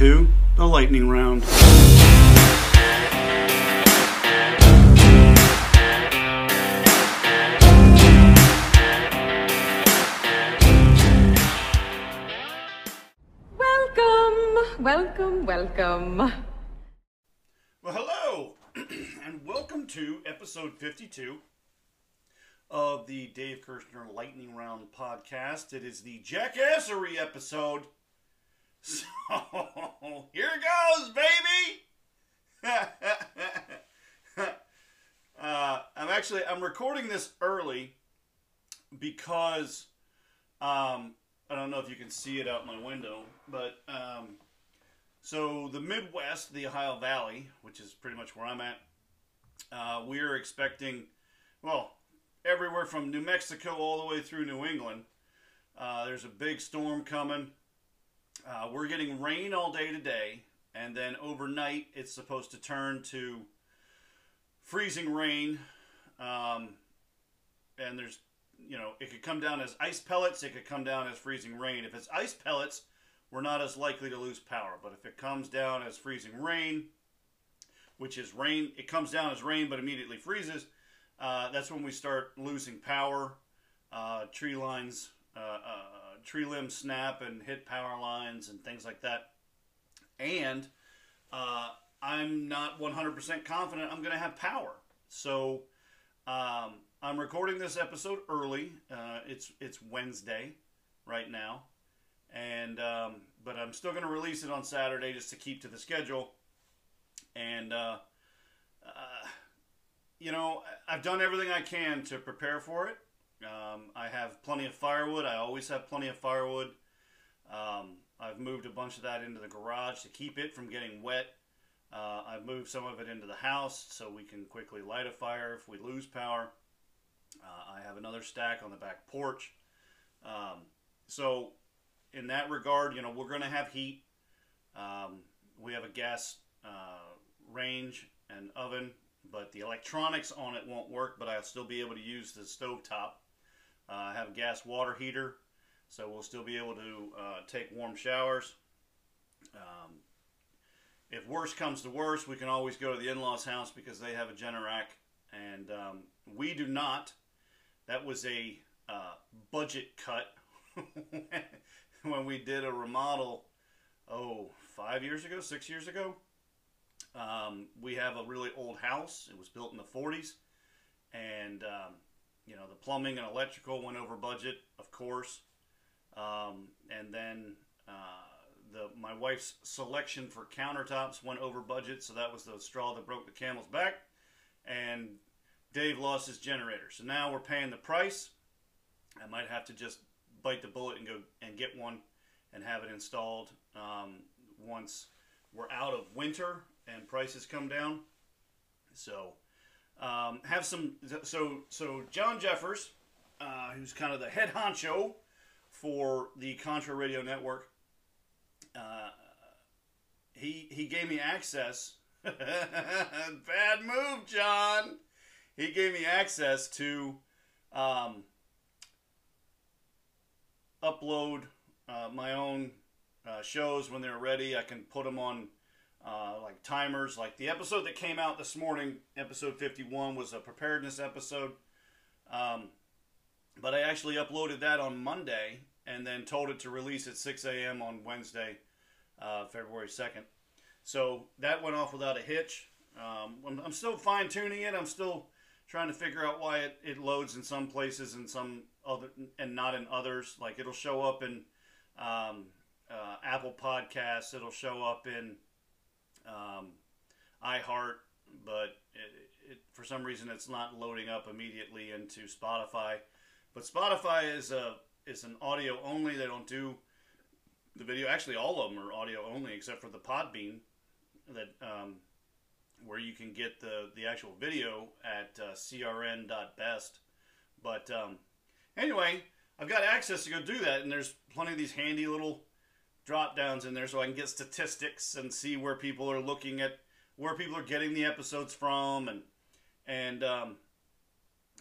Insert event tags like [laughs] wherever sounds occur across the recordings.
to the lightning round. Welcome, welcome, welcome. Well, hello, [clears throat] and welcome to episode 52 of the Dave Kershner Lightning Round podcast. It is the Jackassery episode. So, [laughs] here goes, baby! [laughs] uh, I'm actually, I'm recording this early because, um, I don't know if you can see it out my window, but, um, so the Midwest, the Ohio Valley, which is pretty much where I'm at, uh, we are expecting, well, everywhere from New Mexico all the way through New England. Uh, there's a big storm coming. Uh, we're getting rain all day today, and then overnight it's supposed to turn to freezing rain. Um, and there's, you know, it could come down as ice pellets, it could come down as freezing rain. If it's ice pellets, we're not as likely to lose power. But if it comes down as freezing rain, which is rain, it comes down as rain but immediately freezes, uh, that's when we start losing power. Uh, tree lines, uh, uh, tree limbs snap and hit power lines and things like that. And uh, I'm not 100% confident I'm going to have power. So um, I'm recording this episode early. Uh, it's it's Wednesday right now, and um, but I'm still going to release it on Saturday just to keep to the schedule. And uh, uh, you know, I've done everything I can to prepare for it. Um, I have plenty of firewood. I always have plenty of firewood. Um, I've moved a bunch of that into the garage to keep it from getting wet. Uh, I've moved some of it into the house so we can quickly light a fire if we lose power. Uh, I have another stack on the back porch. Um, so, in that regard, you know, we're going to have heat. Um, we have a gas uh, range and oven but the electronics on it won't work, but I'll still be able to use the stove top. Uh, I have a gas water heater, so we'll still be able to uh, take warm showers. Um, if worse comes to worse, we can always go to the in-laws house because they have a Generac, and um, we do not. That was a uh, budget cut [laughs] when we did a remodel, oh, five years ago, six years ago. Um, we have a really old house. It was built in the 40s. And, um, you know, the plumbing and electrical went over budget, of course. Um, and then uh, the my wife's selection for countertops went over budget. So that was the straw that broke the camel's back. And Dave lost his generator. So now we're paying the price. I might have to just bite the bullet and go and get one and have it installed um, once we're out of winter and prices come down. So um, have some. So so John Jeffers, uh, who's kind of the head honcho for the Contra Radio Network, uh, he he gave me access. [laughs] Bad move, John. He gave me access to um, upload uh, my own uh, shows when they're ready. I can put them on uh, like timers. Like the episode that came out this morning, episode 51, was a preparedness episode. Um, but I actually uploaded that on Monday and then told it to release at 6 a.m. on Wednesday, uh, February 2nd. So that went off without a hitch. Um, I'm, I'm, still fine tuning it. I'm still trying to figure out why it, it loads in some places and some other and not in others. Like it'll show up in um, uh, Apple Podcasts. It'll show up in um, iHeart, but it, it, for some reason it's not loading up immediately into Spotify. But Spotify is a is an audio only. They don't do the video. Actually, all of them are audio only, except for the Podbean, that um, where you can get the the actual video at uh, crn.best. But um, anyway, I've got access to go do that, and there's plenty of these handy little drop downs in there so I can get statistics and see where people are looking at where people are getting the episodes from and and um,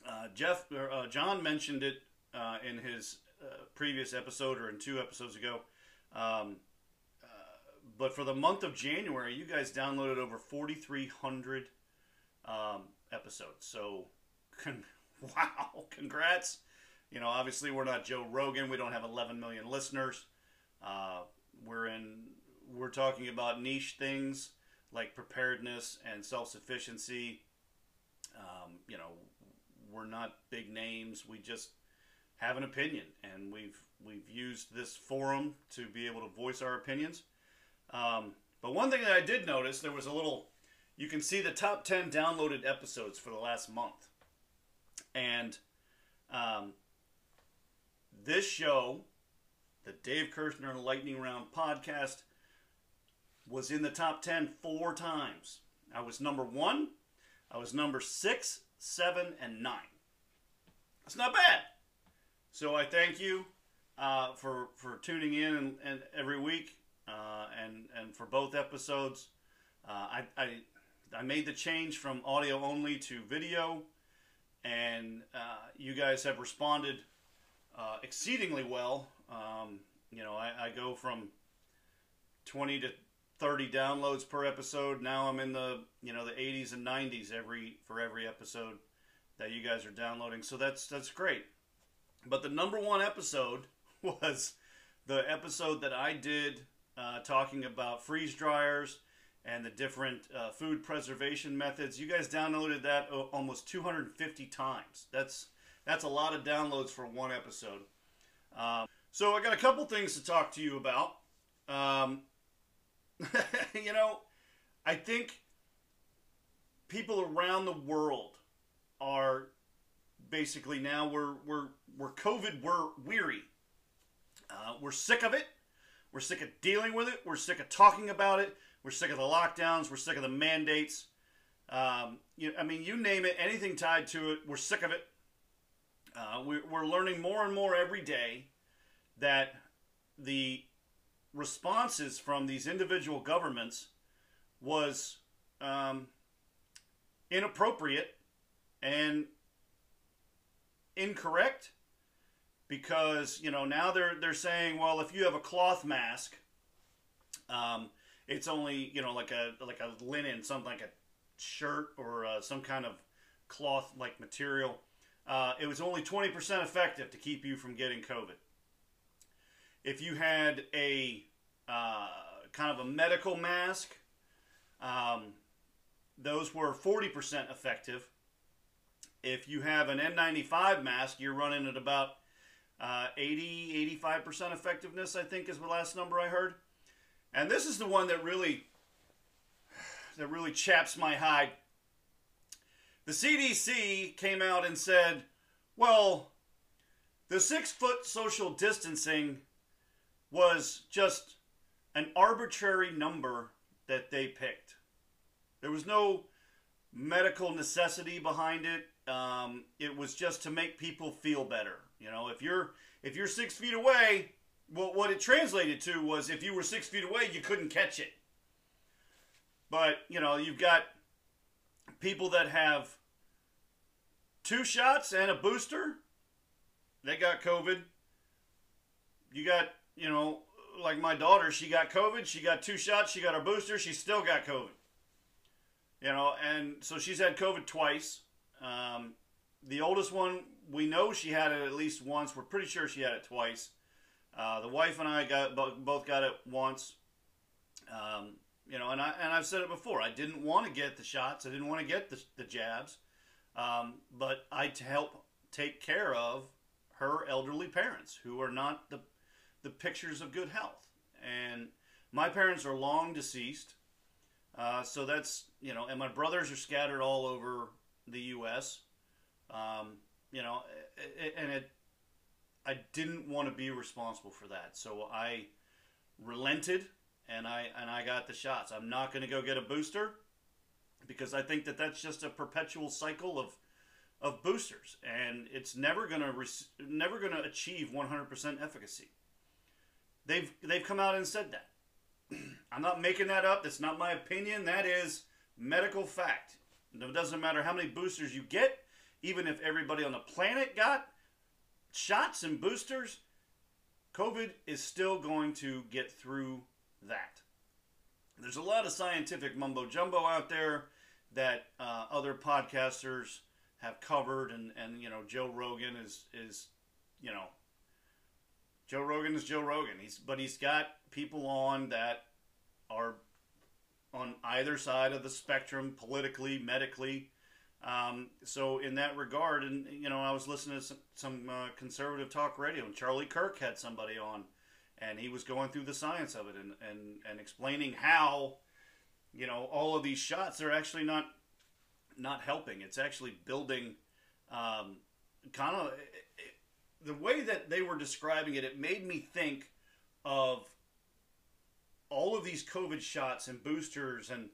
uh, Jeff or uh, John mentioned it uh, in his uh, previous episode or in two episodes ago. Um, uh, but for the month of January, you guys downloaded over 4,300 um, episodes. So, con- [laughs] wow, congrats. You know, obviously, we're not Joe Rogan. We don't have 11 million listeners. Uh, we're in, we're talking about niche things like preparedness and self sufficiency. Um, you know, we're not big names. We just have an opinion, and we've we've used this forum to be able to voice our opinions. Um, but one thing that I did notice, there was a little. You can see the top ten downloaded episodes for the last month, and um, this show, the Dave Kershner Lightning Round podcast, was in the top ten four times. I was number one, I was number six, seven, and nine. That's not bad. So I thank you uh, for for tuning in and, and every week uh, and and for both episodes. Uh, I, I I made the change from audio only to video, and uh, you guys have responded uh, exceedingly well. Um, you know, I, I go from twenty to 30 downloads per episode. Now I'm in the you know the 80s and 90s every for every episode that you guys are downloading. So that's that's great. But the number one episode [laughs] was the episode that I did uh, talking about freeze dryers and the different uh, food preservation methods. You guys downloaded that almost 250 times. That's that's a lot of downloads for one episode. Um, so I got a couple things to talk to you about. Um, [laughs] you know, I think people around the world are basically now we're we're we're COVID we're weary. Uh, we're sick of it. We're sick of dealing with it. We're sick of talking about it. We're sick of the lockdowns. We're sick of the mandates. Um, you, I mean, you name it, anything tied to it, we're sick of it. Uh, we, we're learning more and more every day that the responses from these individual governments was um, inappropriate and incorrect because you know now they're they're saying well if you have a cloth mask um, it's only you know like a like a linen something like a shirt or uh, some kind of cloth like material uh, it was only 20% effective to keep you from getting covid if you had a uh, kind of a medical mask, um, those were 40% effective. If you have an N95 mask, you're running at about uh, 80, 85% effectiveness, I think is the last number I heard. And this is the one that really, that really chaps my hide. The CDC came out and said, well, the six foot social distancing was just an arbitrary number that they picked. There was no medical necessity behind it. Um, it was just to make people feel better. You know, if you're if you're six feet away, well, what it translated to was if you were six feet away, you couldn't catch it. But you know, you've got people that have two shots and a booster. They got COVID. You got you know, like my daughter, she got COVID. She got two shots. She got her booster. She still got COVID. You know, and so she's had COVID twice. Um, the oldest one, we know she had it at least once. We're pretty sure she had it twice. Uh, the wife and I got both got it once. Um, you know, and I and I've said it before. I didn't want to get the shots. I didn't want to get the, the jabs, um, but I help take care of her elderly parents who are not the the pictures of good health. And my parents are long deceased. Uh, so that's, you know, and my brothers are scattered all over the U.S. Um, you know, and it, I didn't want to be responsible for that. So I relented and I, and I got the shots. I'm not going to go get a booster because I think that that's just a perpetual cycle of, of boosters and it's never going to, never going to achieve 100% efficacy. They've they've come out and said that. [clears throat] I'm not making that up. That's not my opinion. That is medical fact. It doesn't matter how many boosters you get, even if everybody on the planet got shots and boosters, COVID is still going to get through that. there's a lot of scientific mumbo jumbo out there that uh, other podcasters have covered, and, and you know Joe Rogan is is you know Joe Rogan is Joe Rogan. He's but he's got people on that are on either side of the spectrum, politically, medically. Um, so in that regard, and you know, I was listening to some, some uh, conservative talk radio, and Charlie Kirk had somebody on, and he was going through the science of it and and and explaining how, you know, all of these shots are actually not not helping. It's actually building, um, kind of the way that they were describing it. It made me think of all of these COVID shots and boosters and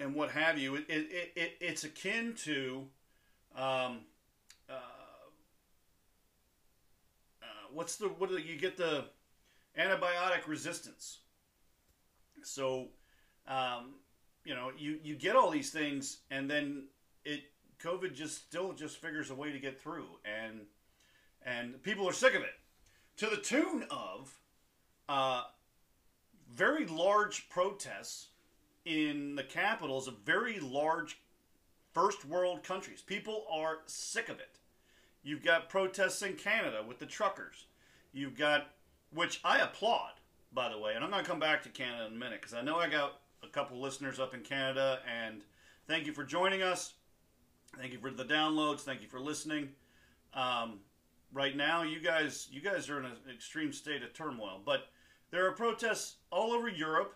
and what have you. It, it, it it's akin to um, uh, uh, what's the what do you get the antibiotic resistance. So um, you know you you get all these things and then it COVID just still just figures a way to get through and and people are sick of it to the tune of uh, very large protests in the capitals of very large first world countries. People are sick of it. You've got protests in Canada with the truckers. You've got, which I applaud, by the way, and I'm going to come back to Canada in a minute because I know I got a couple listeners up in Canada, and thank you for joining us. Thank you for the downloads. Thank you for listening. Um, right now, you guys, you guys are in an extreme state of turmoil, but there are protests all over Europe,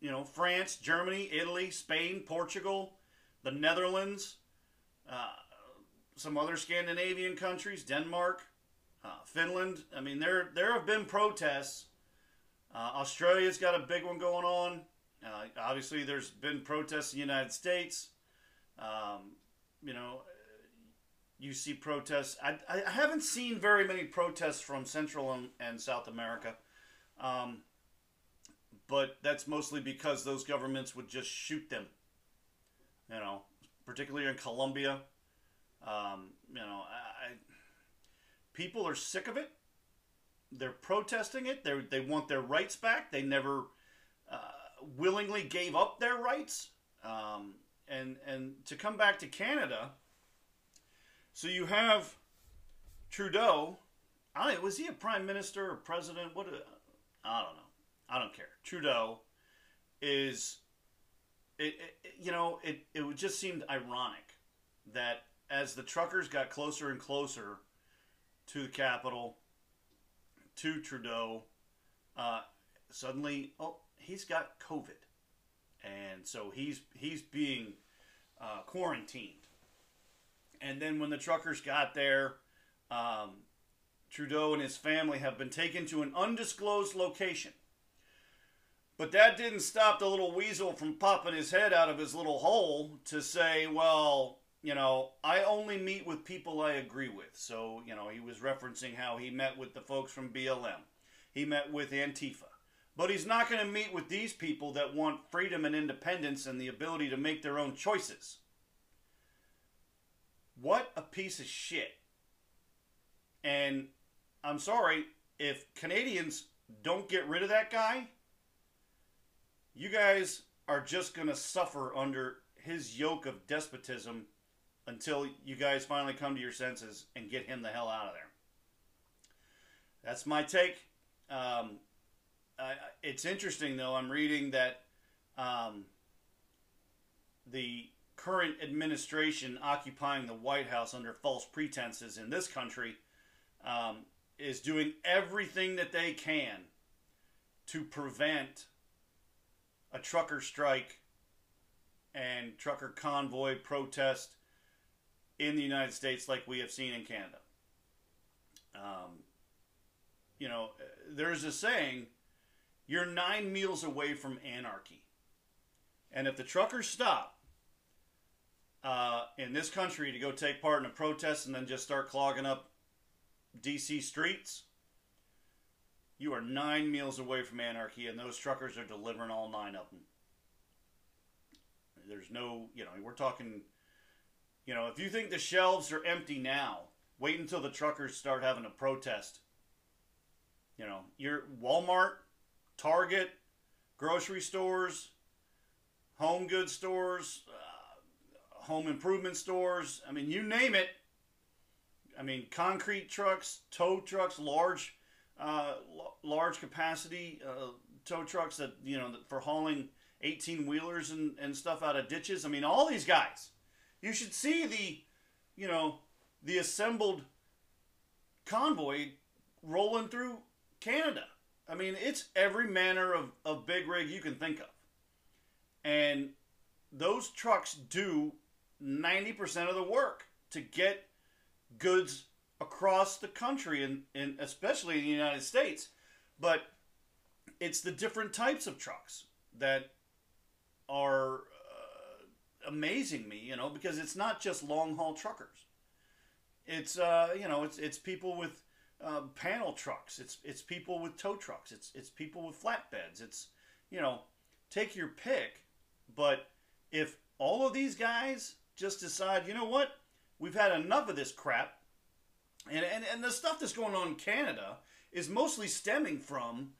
you know, France, Germany, Italy, Spain, Portugal, the Netherlands, uh, some other Scandinavian countries, Denmark, uh, Finland. I mean, there there have been protests. Uh, Australia's got a big one going on. Uh, obviously, there's been protests in the United States. Um, you know, you see protests. I, I haven't seen very many protests from Central and, and South America. Um, but that's mostly because those governments would just shoot them. You know, particularly in Colombia. Um, you know, I, people are sick of it. They're protesting it. They they want their rights back. They never uh, willingly gave up their rights. Um, and and to come back to Canada. So you have Trudeau. I was he a prime minister or president? What? A, I don't know. I don't care. Trudeau is, it, it, you know, it, it just seemed ironic that as the truckers got closer and closer to the capital, to Trudeau, uh, suddenly, oh, he's got COVID, and so he's he's being uh, quarantined. And then when the truckers got there, um, Trudeau and his family have been taken to an undisclosed location. But that didn't stop the little weasel from popping his head out of his little hole to say, well, you know, I only meet with people I agree with. So, you know, he was referencing how he met with the folks from BLM, he met with Antifa. But he's not going to meet with these people that want freedom and independence and the ability to make their own choices. What a piece of shit. And I'm sorry, if Canadians don't get rid of that guy, you guys are just going to suffer under his yoke of despotism until you guys finally come to your senses and get him the hell out of there. That's my take. Um, it's interesting, though. I'm reading that um, the current administration occupying the White House under false pretenses in this country um, is doing everything that they can to prevent a trucker strike and trucker convoy protest in the United States like we have seen in Canada. Um, you know, there's a saying, you're nine meals away from anarchy. And if the truckers stop uh, in this country to go take part in a protest and then just start clogging up DC streets, you are nine meals away from anarchy, and those truckers are delivering all nine of them. There's no, you know, we're talking, you know, if you think the shelves are empty now, wait until the truckers start having a protest. You know, your Walmart, Target, grocery stores, home goods stores, home improvement stores. I mean, you name it. I mean, concrete trucks, tow trucks, large, uh, large capacity uh, tow trucks that you know for hauling 18 wheelers and, and stuff out of ditches. I mean, all these guys. You should see the, you know, the assembled convoy rolling through Canada. I mean, it's every manner of, of big rig you can think of. And those trucks do 90% of the work to get goods across the country and, and especially in the United States. But it's the different types of trucks that are uh, amazing me, you know, because it's not just long haul truckers. It's uh, you know, it's it's people with uh, panel trucks. It's it's people with tow trucks. It's it's people with flatbeds. It's you know, take your pick. But if all of these guys just decide, you know what, we've had enough of this crap, and and, and the stuff that's going on in Canada is mostly stemming from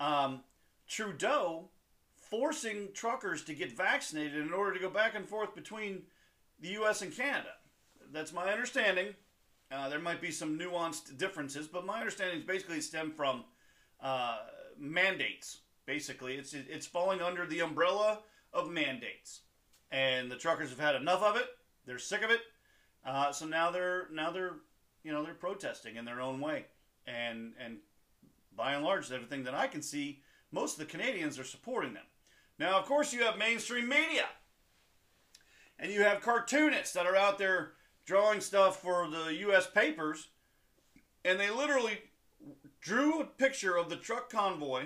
um, Trudeau forcing truckers to get vaccinated in order to go back and forth between the U.S. and Canada. That's my understanding. Uh, there might be some nuanced differences, but my understanding is basically stem from uh, mandates. Basically, it's it's falling under the umbrella of mandates, and the truckers have had enough of it. They're sick of it, uh, so now they're now they're you know they're protesting in their own way, and and by and large, everything that I can see, most of the Canadians are supporting them. Now, of course, you have mainstream media, and you have cartoonists that are out there drawing stuff for the U.S. papers, and they literally drew a picture of the truck convoy,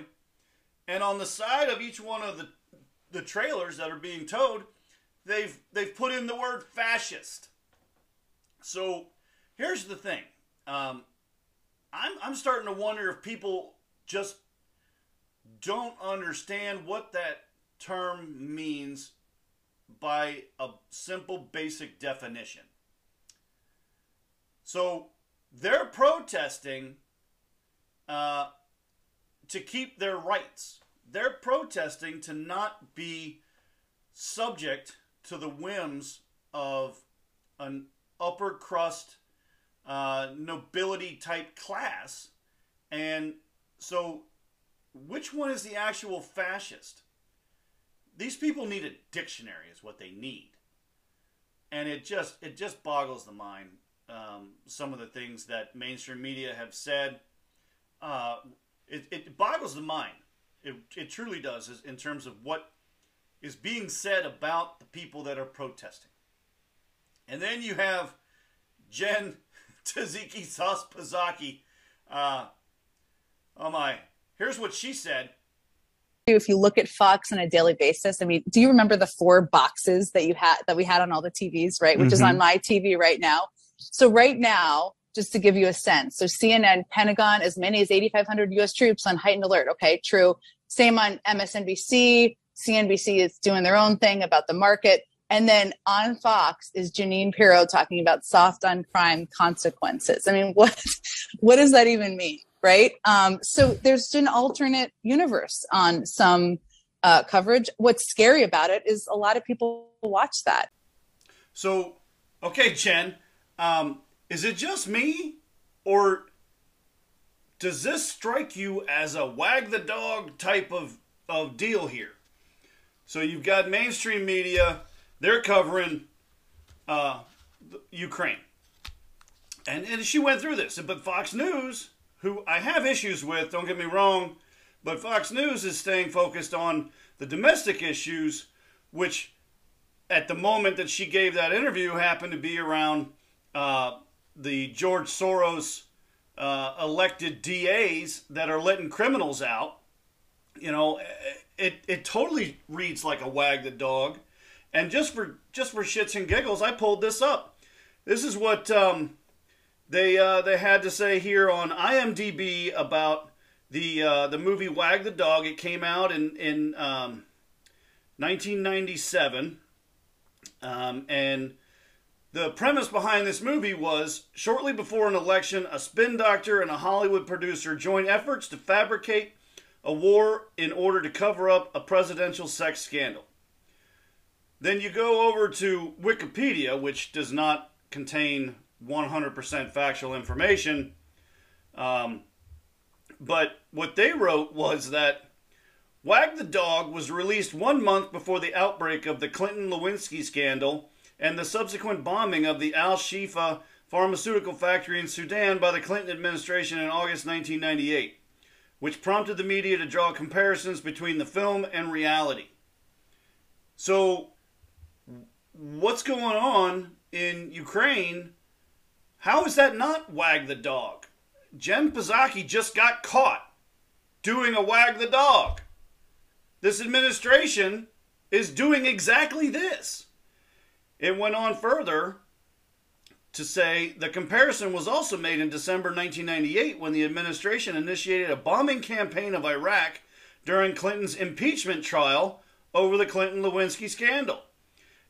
and on the side of each one of the the trailers that are being towed, they've they've put in the word fascist. So here's the thing. Um, I'm I'm starting to wonder if people just don't understand what that term means by a simple basic definition. So they're protesting uh, to keep their rights. They're protesting to not be subject to the whims of an upper crust uh, nobility type class. And so, which one is the actual fascist? These people need a dictionary, is what they need. And it just it just boggles the mind. Um, some of the things that mainstream media have said, uh, it, it boggles the mind. It, it truly does, in terms of what is being said about the people that are protesting. And then you have Jen [laughs] Taziki Sauce Pazaki. Uh, oh my. Here's what she said. If you look at Fox on a daily basis, I mean, do you remember the four boxes that you had that we had on all the TVs, right? Which mm-hmm. is on my TV right now. So right now, just to give you a sense, so CNN, Pentagon, as many as 8,500 U.S. troops on heightened alert. Okay, true. Same on MSNBC. CNBC is doing their own thing about the market. And then on Fox is Jeanine Pirro talking about soft on crime consequences. I mean, [laughs] what what does that even mean, right? Um, so there's an alternate universe on some uh, coverage. What's scary about it is a lot of people watch that. So, okay, Jen, um, is it just me, or does this strike you as a wag the dog type of, of deal here? So you've got mainstream media they're covering uh, Ukraine. And, and she went through this. But Fox News, who I have issues with, don't get me wrong, but Fox News is staying focused on the domestic issues, which at the moment that she gave that interview happened to be around uh, the George Soros uh, elected DAs that are letting criminals out. You know, it, it totally reads like a wag the dog. And just for just for shits and giggles, I pulled this up. This is what um, they uh, they had to say here on IMDb about the uh, the movie Wag the Dog. It came out in in um, 1997, um, and the premise behind this movie was shortly before an election, a spin doctor and a Hollywood producer join efforts to fabricate a war in order to cover up a presidential sex scandal. Then you go over to Wikipedia, which does not contain 100% factual information. Um, but what they wrote was that Wag the Dog was released one month before the outbreak of the Clinton Lewinsky scandal and the subsequent bombing of the Al Shifa pharmaceutical factory in Sudan by the Clinton administration in August 1998, which prompted the media to draw comparisons between the film and reality. So, what's going on in Ukraine? How is that not Wag the Dog? Jen Psaki just got caught doing a Wag the Dog. This administration is doing exactly this. It went on further to say the comparison was also made in December 1998 when the administration initiated a bombing campaign of Iraq during Clinton's impeachment trial over the Clinton Lewinsky scandal.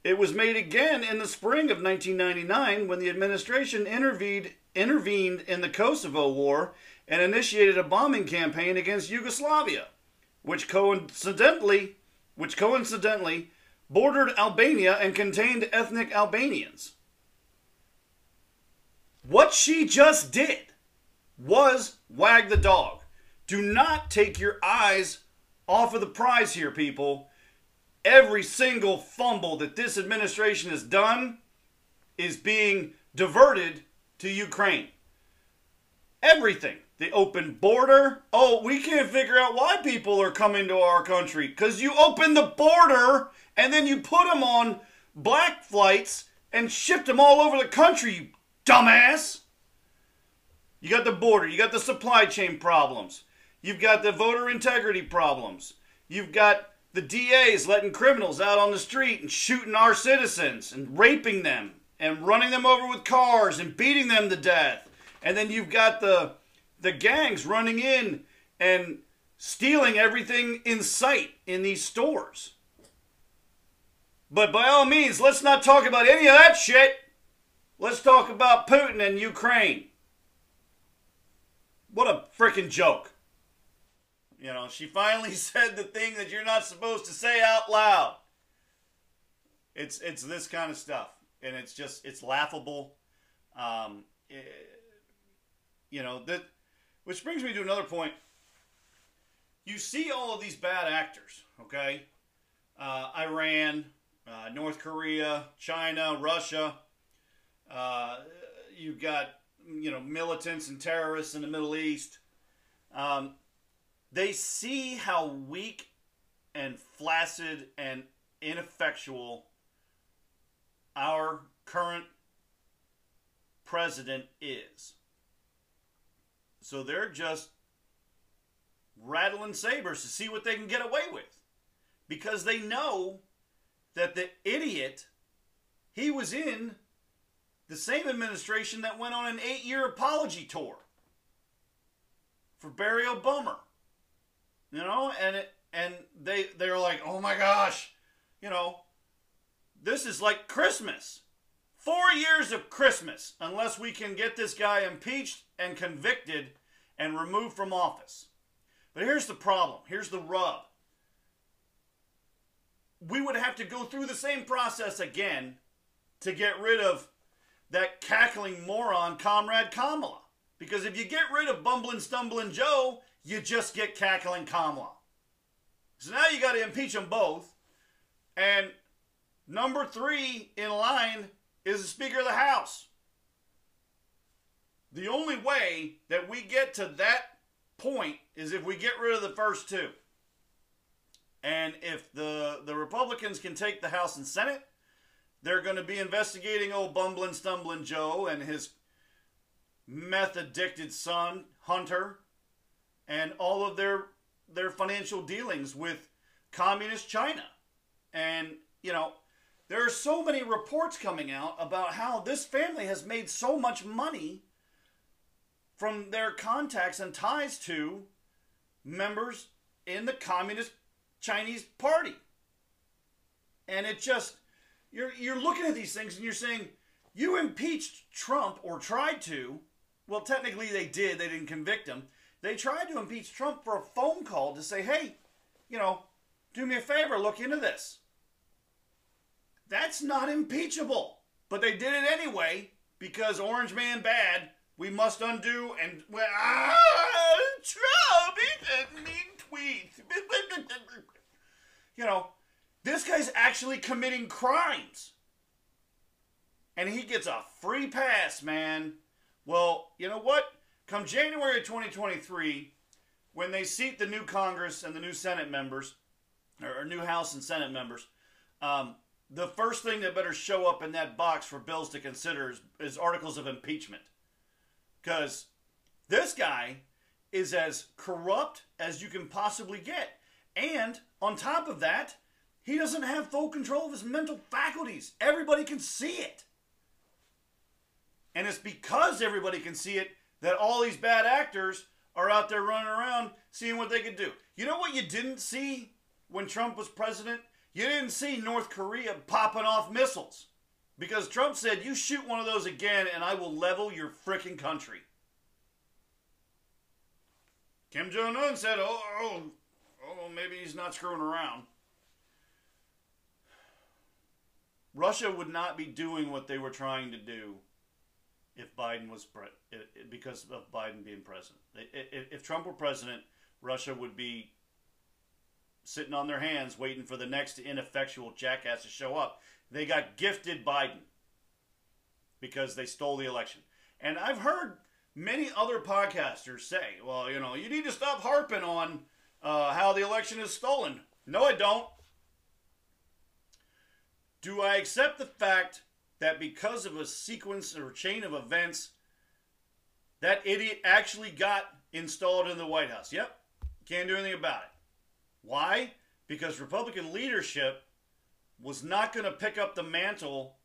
It was made again in the spring of 1999 when the administration intervened, intervened in the Kosovo War and initiated a bombing campaign against Yugoslavia, which coincidentally, which coincidentally bordered Albania and contained ethnic Albanians. What she just did was wag the dog. Do not take your eyes off of the prize here, people. Every single fumble that this administration has done is being diverted to Ukraine. Everything. The open border. Oh, we can't figure out why people are coming to our country. Because you open the border and then you put them on black flights and shipped them all over the country, you dumbass. You got the border, you got the supply chain problems, you've got the voter integrity problems, you've got the DAs letting criminals out on the street and shooting our citizens and raping them and running them over with cars and beating them to death. And then you've got the the gangs running in and stealing everything in sight in these stores. But by all means, let's not talk about any of that shit. Let's talk about Putin and Ukraine. What a freaking joke. You know, she finally [laughs] said the thing that you're not supposed to say out loud. It's it's this kind of stuff, and it's just it's laughable. Um, it, eh, you know that, which brings me to another point. You see all of these bad actors, okay? Uh, Iran, uh, North Korea, China, Russia. Uh, you've got you know militants and terrorists in the Middle East. Um, they see how weak and flaccid and ineffectual our current president is. So they're just rattling sabers to see what they can get away with. Because they know that the idiot, he was in the same administration that went on an eight year apology tour for Barry Obama. You know, and it, and they they were like, oh my gosh, you know, this is like Christmas. Four years of Christmas, unless we can get this guy impeached and convicted and removed from office. But here's the problem. Here's the rub. We would have to go through the same process again to get rid of that cackling moron, Comrade Kamala. Because if you get rid of Bumbling, Stumbling Joe, you just get cackling Kamala. So now you got to impeach them both. And number three in line is the Speaker of the House. The only way that we get to that point is if we get rid of the first two. And if the, the Republicans can take the House and Senate, they're going to be investigating old bumbling, stumbling Joe and his meth addicted son, Hunter, and all of their their financial dealings with communist China. And, you know, there are so many reports coming out about how this family has made so much money from their contacts and ties to members in the Communist Chinese Party. And it just you're you're looking at these things and you're saying you impeached Trump or tried to. Well, technically they did. They didn't convict him. They tried to impeach Trump for a phone call to say, hey, you know, do me a favor, look into this. That's not impeachable. But they did it anyway because Orange Man bad. We must undo and well, ah, Trump, he said mean tweets. [laughs] you know, this guy's actually committing crimes. And he gets a free pass, man. Well, you know what? Come January of 2023, when they seat the new Congress and the new Senate members, or new House and Senate members, um, the first thing that better show up in that box for bills to consider is, is articles of impeachment. Because this guy is as corrupt as you can possibly get. And on top of that, he doesn't have full control of his mental faculties. Everybody can see it. And it's because everybody can see it that all these bad actors are out there running around seeing what they could do. You know what you didn't see when Trump was president? You didn't see North Korea popping off missiles. Because Trump said, you shoot one of those again and I will level your freaking country. Kim Jong un said, oh, oh, oh, maybe he's not screwing around. Russia would not be doing what they were trying to do if Biden was pre- because of Biden being president. If Trump were president, Russia would be sitting on their hands waiting for the next ineffectual jackass to show up. They got gifted Biden because they stole the election. And I've heard many other podcasters say, well, you know, you need to stop harping on uh, how the election is stolen. No, I don't. Do I accept the fact that because of a sequence or chain of events, that idiot actually got installed in the White House? Yep. Can't do anything about it. Why? Because Republican leadership was not going to pick up the mantle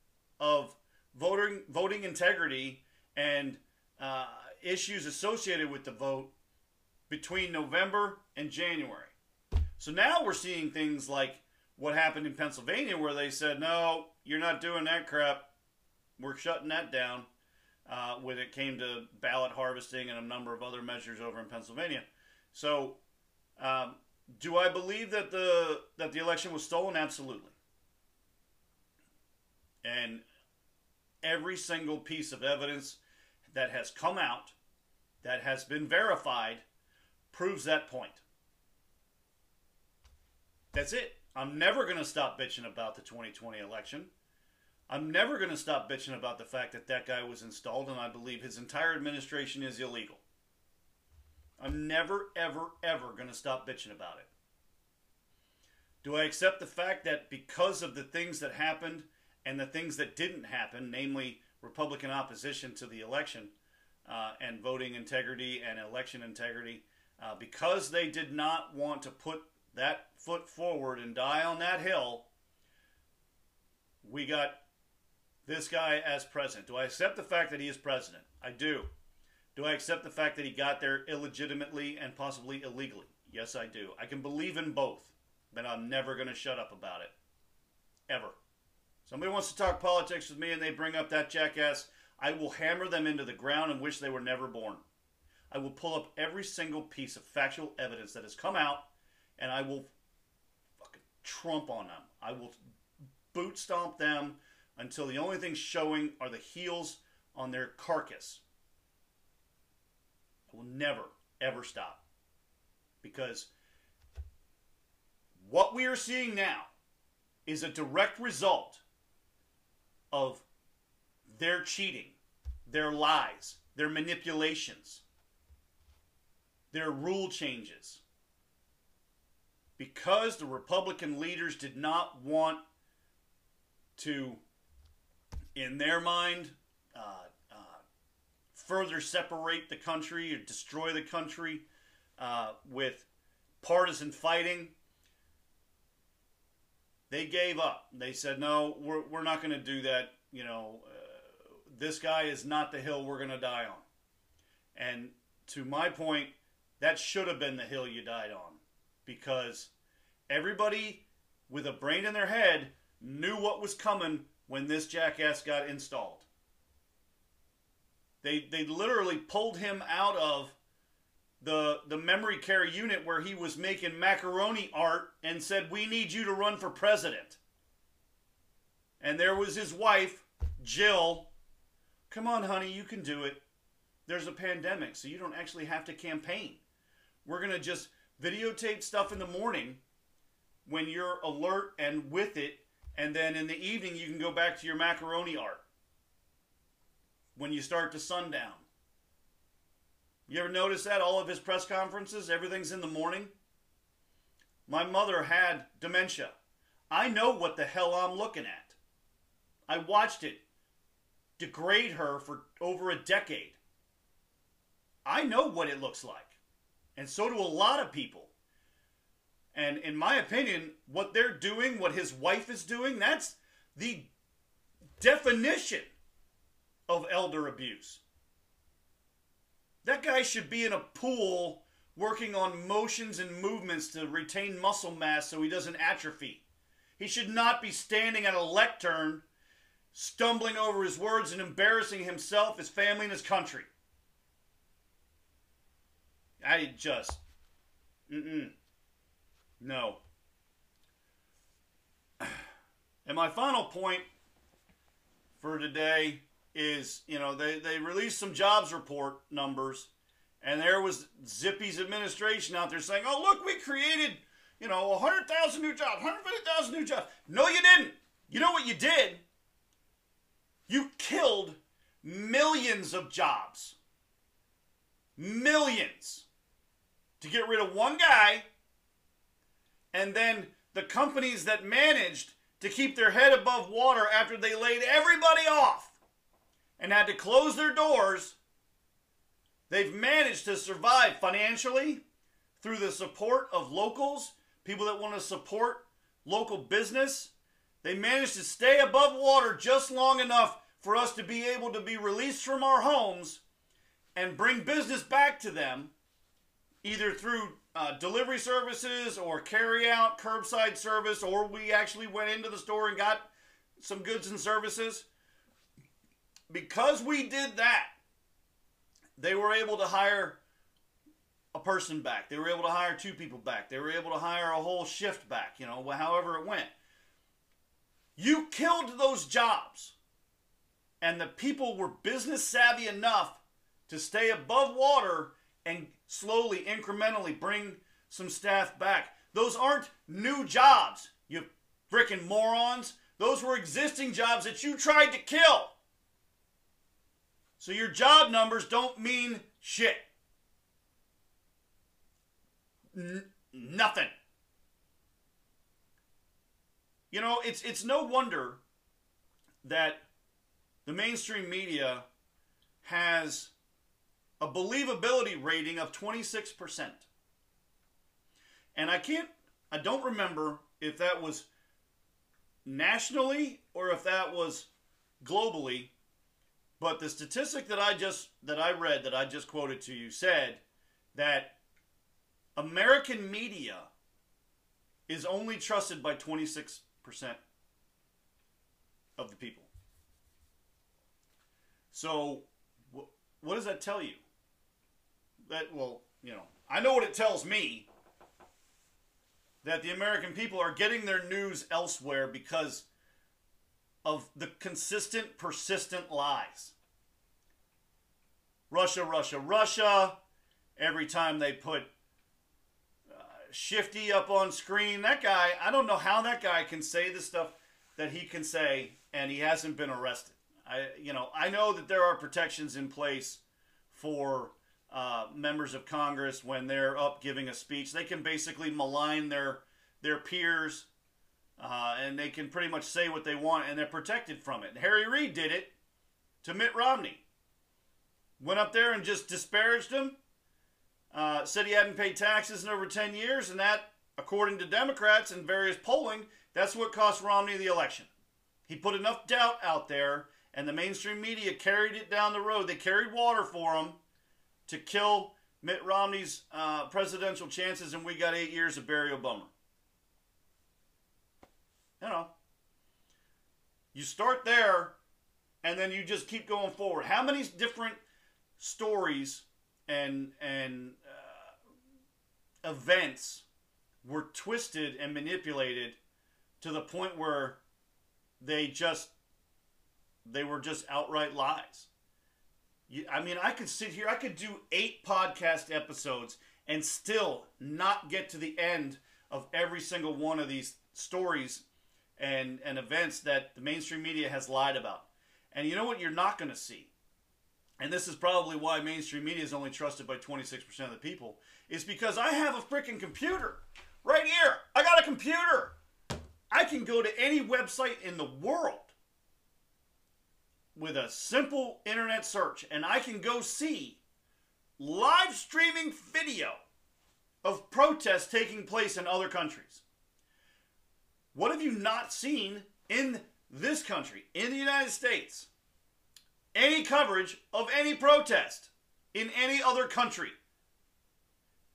of voting voting integrity and uh, issues associated with the vote between November and January. So now we're seeing things like what happened in Pennsylvania, where they said, "No, you're not doing that crap. We're shutting that down." Uh, when it came to ballot harvesting and a number of other measures over in Pennsylvania, so um, do I believe that the that the election was stolen? Absolutely. And every single piece of evidence that has come out that has been verified proves that point. That's it. I'm never going to stop bitching about the 2020 election. I'm never going to stop bitching about the fact that that guy was installed and I believe his entire administration is illegal. I'm never, ever, ever going to stop bitching about it. Do I accept the fact that because of the things that happened and the things that didn't happen, namely Republican opposition to the election uh, and voting integrity and election integrity, uh, because they did not want to put that foot forward and die on that hill, we got this guy as president. Do I accept the fact that he is president? I do. Do I accept the fact that he got there illegitimately and possibly illegally? Yes, I do. I can believe in both, but I'm never going to shut up about it. Ever. Somebody wants to talk politics with me and they bring up that jackass, I will hammer them into the ground and wish they were never born. I will pull up every single piece of factual evidence that has come out and I will trump on them. I will boot stomp them until the only thing showing are the heels on their carcass I will never, ever stop. Because what we are seeing now is a direct result of their cheating, their lies, their manipulations, their rule changes. Because the Republican leaders did not want to, in their mind, uh, further separate the country or destroy the country uh, with partisan fighting. They gave up. They said, no, we're, we're not going to do that. You know, uh, this guy is not the hill we're going to die on. And to my point, that should have been the hill you died on because everybody with a brain in their head knew what was coming when this jackass got installed. They they literally pulled him out of the the memory care unit where he was making macaroni art and said, "We need you to run for president." And there was his wife, Jill. Come on, honey, you can do it. There's a pandemic, so you don't actually have to campaign. We're going to just videotape stuff in the morning when you're alert and with it, and then in the evening you can go back to your macaroni art when you start to sundown. You ever notice that? All of his press conferences, everything's in the morning. My mother had dementia. I know what the hell I'm looking at. I watched it degrade her for over a decade. I know what it looks like. And so do a lot of people. And in my opinion, what they're doing, what his wife is doing, that's the definition of elder abuse. That guy should be in a pool working on motions and movements to retain muscle mass so he doesn't atrophy. He should not be standing at a lectern, stumbling over his words and embarrassing himself, his family, and his country. I just, mm-mm, no. [sighs] And my final point for today is, you know, they, they released some jobs report numbers, and there was Zippy's administration out there saying, oh, look, we created, you know, 100,000 new jobs, 150,000 new jobs. No, you didn't. You know what you did? You killed millions of jobs. Millions. To get rid of one guy, and then the companies that managed to keep their head above water after they laid everybody off and had to close their doors, they've managed to survive financially through the support of locals, people that want to support local business. They managed to stay above water just long enough for us to be able to be released from our homes and bring business back to them, either through uh, delivery services or carry out curbside service, or we actually went into the store and got some goods and services because we did that, they were able to hire a person back. They were able to hire two people back. They were able to hire a whole shift back, you know, however it went. You killed those jobs. And the people were business savvy enough to stay above water and slowly, incrementally bring some staff back. Those aren't new jobs, you freaking morons. Those were existing jobs that you tried to kill. So your job numbers don't mean shit. N- nothing. You know, it's it's no wonder that the mainstream media has a believability rating of 26%. And I can't I don't remember if that was nationally or if that was globally but the statistic that I just that I read that I just quoted to you said that American media is only trusted by 26% of the people. So wh- what does that tell you? That well, you know, I know what it tells me that the American people are getting their news elsewhere because of the consistent, persistent lies. Russia, Russia, Russia. Every time they put uh, Shifty up on screen, that guy, I don't know how that guy can say the stuff that he can say and he hasn't been arrested. I, you know, I know that there are protections in place for uh, members of Congress when they're up giving a speech. They can basically malign their their peers, uh, and they can pretty much say what they want, and they're protected from it. Harry Reid did it to Mitt Romney went up there and just disparaged him. Uh, said he hadn't paid taxes in over 10 years, and that, according to Democrats and various polling, that's what cost Romney the election. He put enough doubt out there, and the mainstream media carried it down the road. They carried water for him to kill Mitt Romney's uh, presidential chances, and we got eight years of Barry Obama. You know, you start there, and then you just keep going forward. How many different stories and and uh, events were twisted and manipulated to the point where they just they were just outright lies. I mean, I could sit here, I could do eight podcast episodes and still not get to the end of every single one of these stories and, and events that the mainstream media has lied about. And you know what you're not going to see? And this is probably why mainstream media is only trusted by 26% of the people, is because I have a freaking computer right here. I got a computer. I can go to any website in the world with a simple internet search and I can go see live streaming video of protests taking place in other countries. What have you not seen in this country, in the United States? Any coverage of any protest in any other country.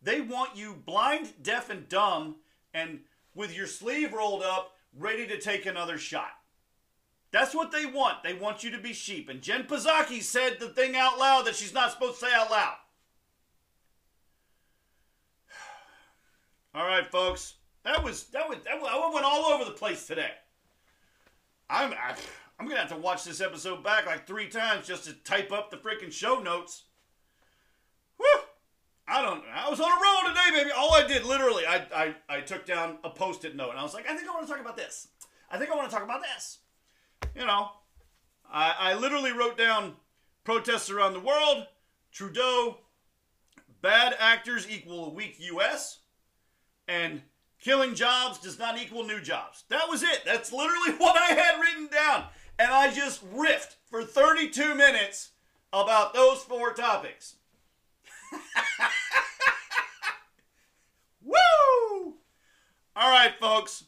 They want you blind, deaf, and dumb and with your sleeve rolled up, ready to take another shot. That's what they want. They want you to be sheep. And Jen Psaki said the thing out loud that she's not supposed to say out loud. [sighs] All right, folks. That was that was that was, I went all over the place today. I'm I, I'm gonna have to watch this episode back like three times just to type up the freaking show notes. Whew! I don't. I was on a roll today, baby. All I did, literally, I I, I took down a post-it note and I was like, I think I want to talk about this. I think I want to talk about this. You know, I I literally wrote down protests around the world. Trudeau, bad actors equal a weak U.S. and killing jobs does not equal new jobs. That was it. That's literally [laughs] what I had written down. And I just riffed for 32 minutes about those four topics. [laughs] Woo! All right, folks.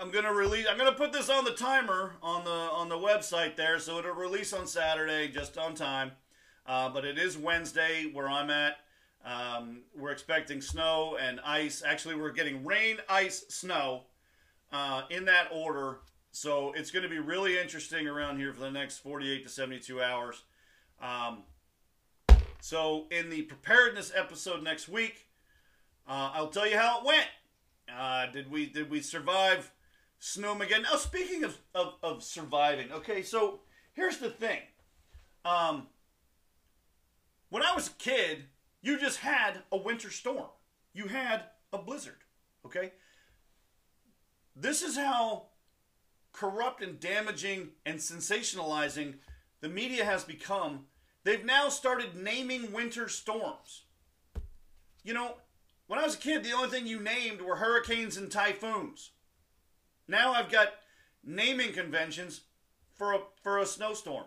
I'm gonna release. I'm gonna put this on the timer on the on the website there, so it'll release on Saturday, just on time. Uh, but it is Wednesday where I'm at. Um, we're expecting snow and ice. Actually, we're getting rain, ice, snow uh, in that order. So it's going to be really interesting around here for the next 48 to 72 hours. Um, so in the preparedness episode next week, uh, I'll tell you how it went. Uh, did we did we survive snowmageddon? Now speaking of, of, of surviving, okay, so here's the thing. Um, when I was a kid, you just had a winter storm. You had a blizzard. Okay? This is how corrupt and damaging and sensationalizing the media has become. They've now started naming winter storms. You know, when I was a kid, the only thing you named were hurricanes and typhoons. Now I've got naming conventions for a for a snowstorm.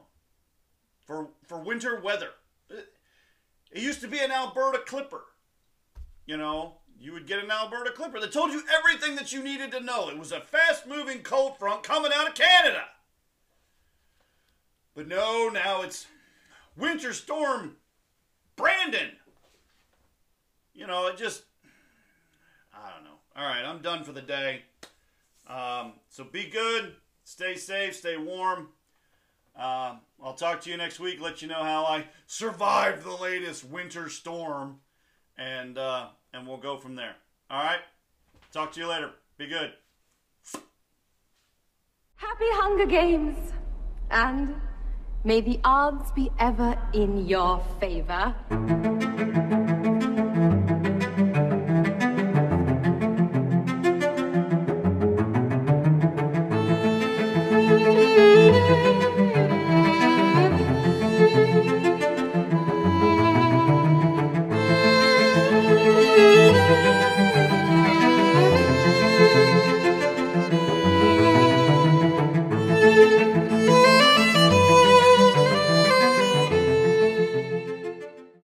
For for winter weather. It used to be an Alberta Clipper. You know, you would get an Alberta Clipper that told you everything that you needed to know. It was a fast moving cold front coming out of Canada. But no, now it's Winter Storm Brandon. You know, it just, I don't know. All right, I'm done for the day. Um, so be good, stay safe, stay warm. Um, I'll talk to you next week. Let you know how I survived the latest winter storm, and uh, and we'll go from there. All right. Talk to you later. Be good. Happy Hunger Games! And may the odds be ever in your favor.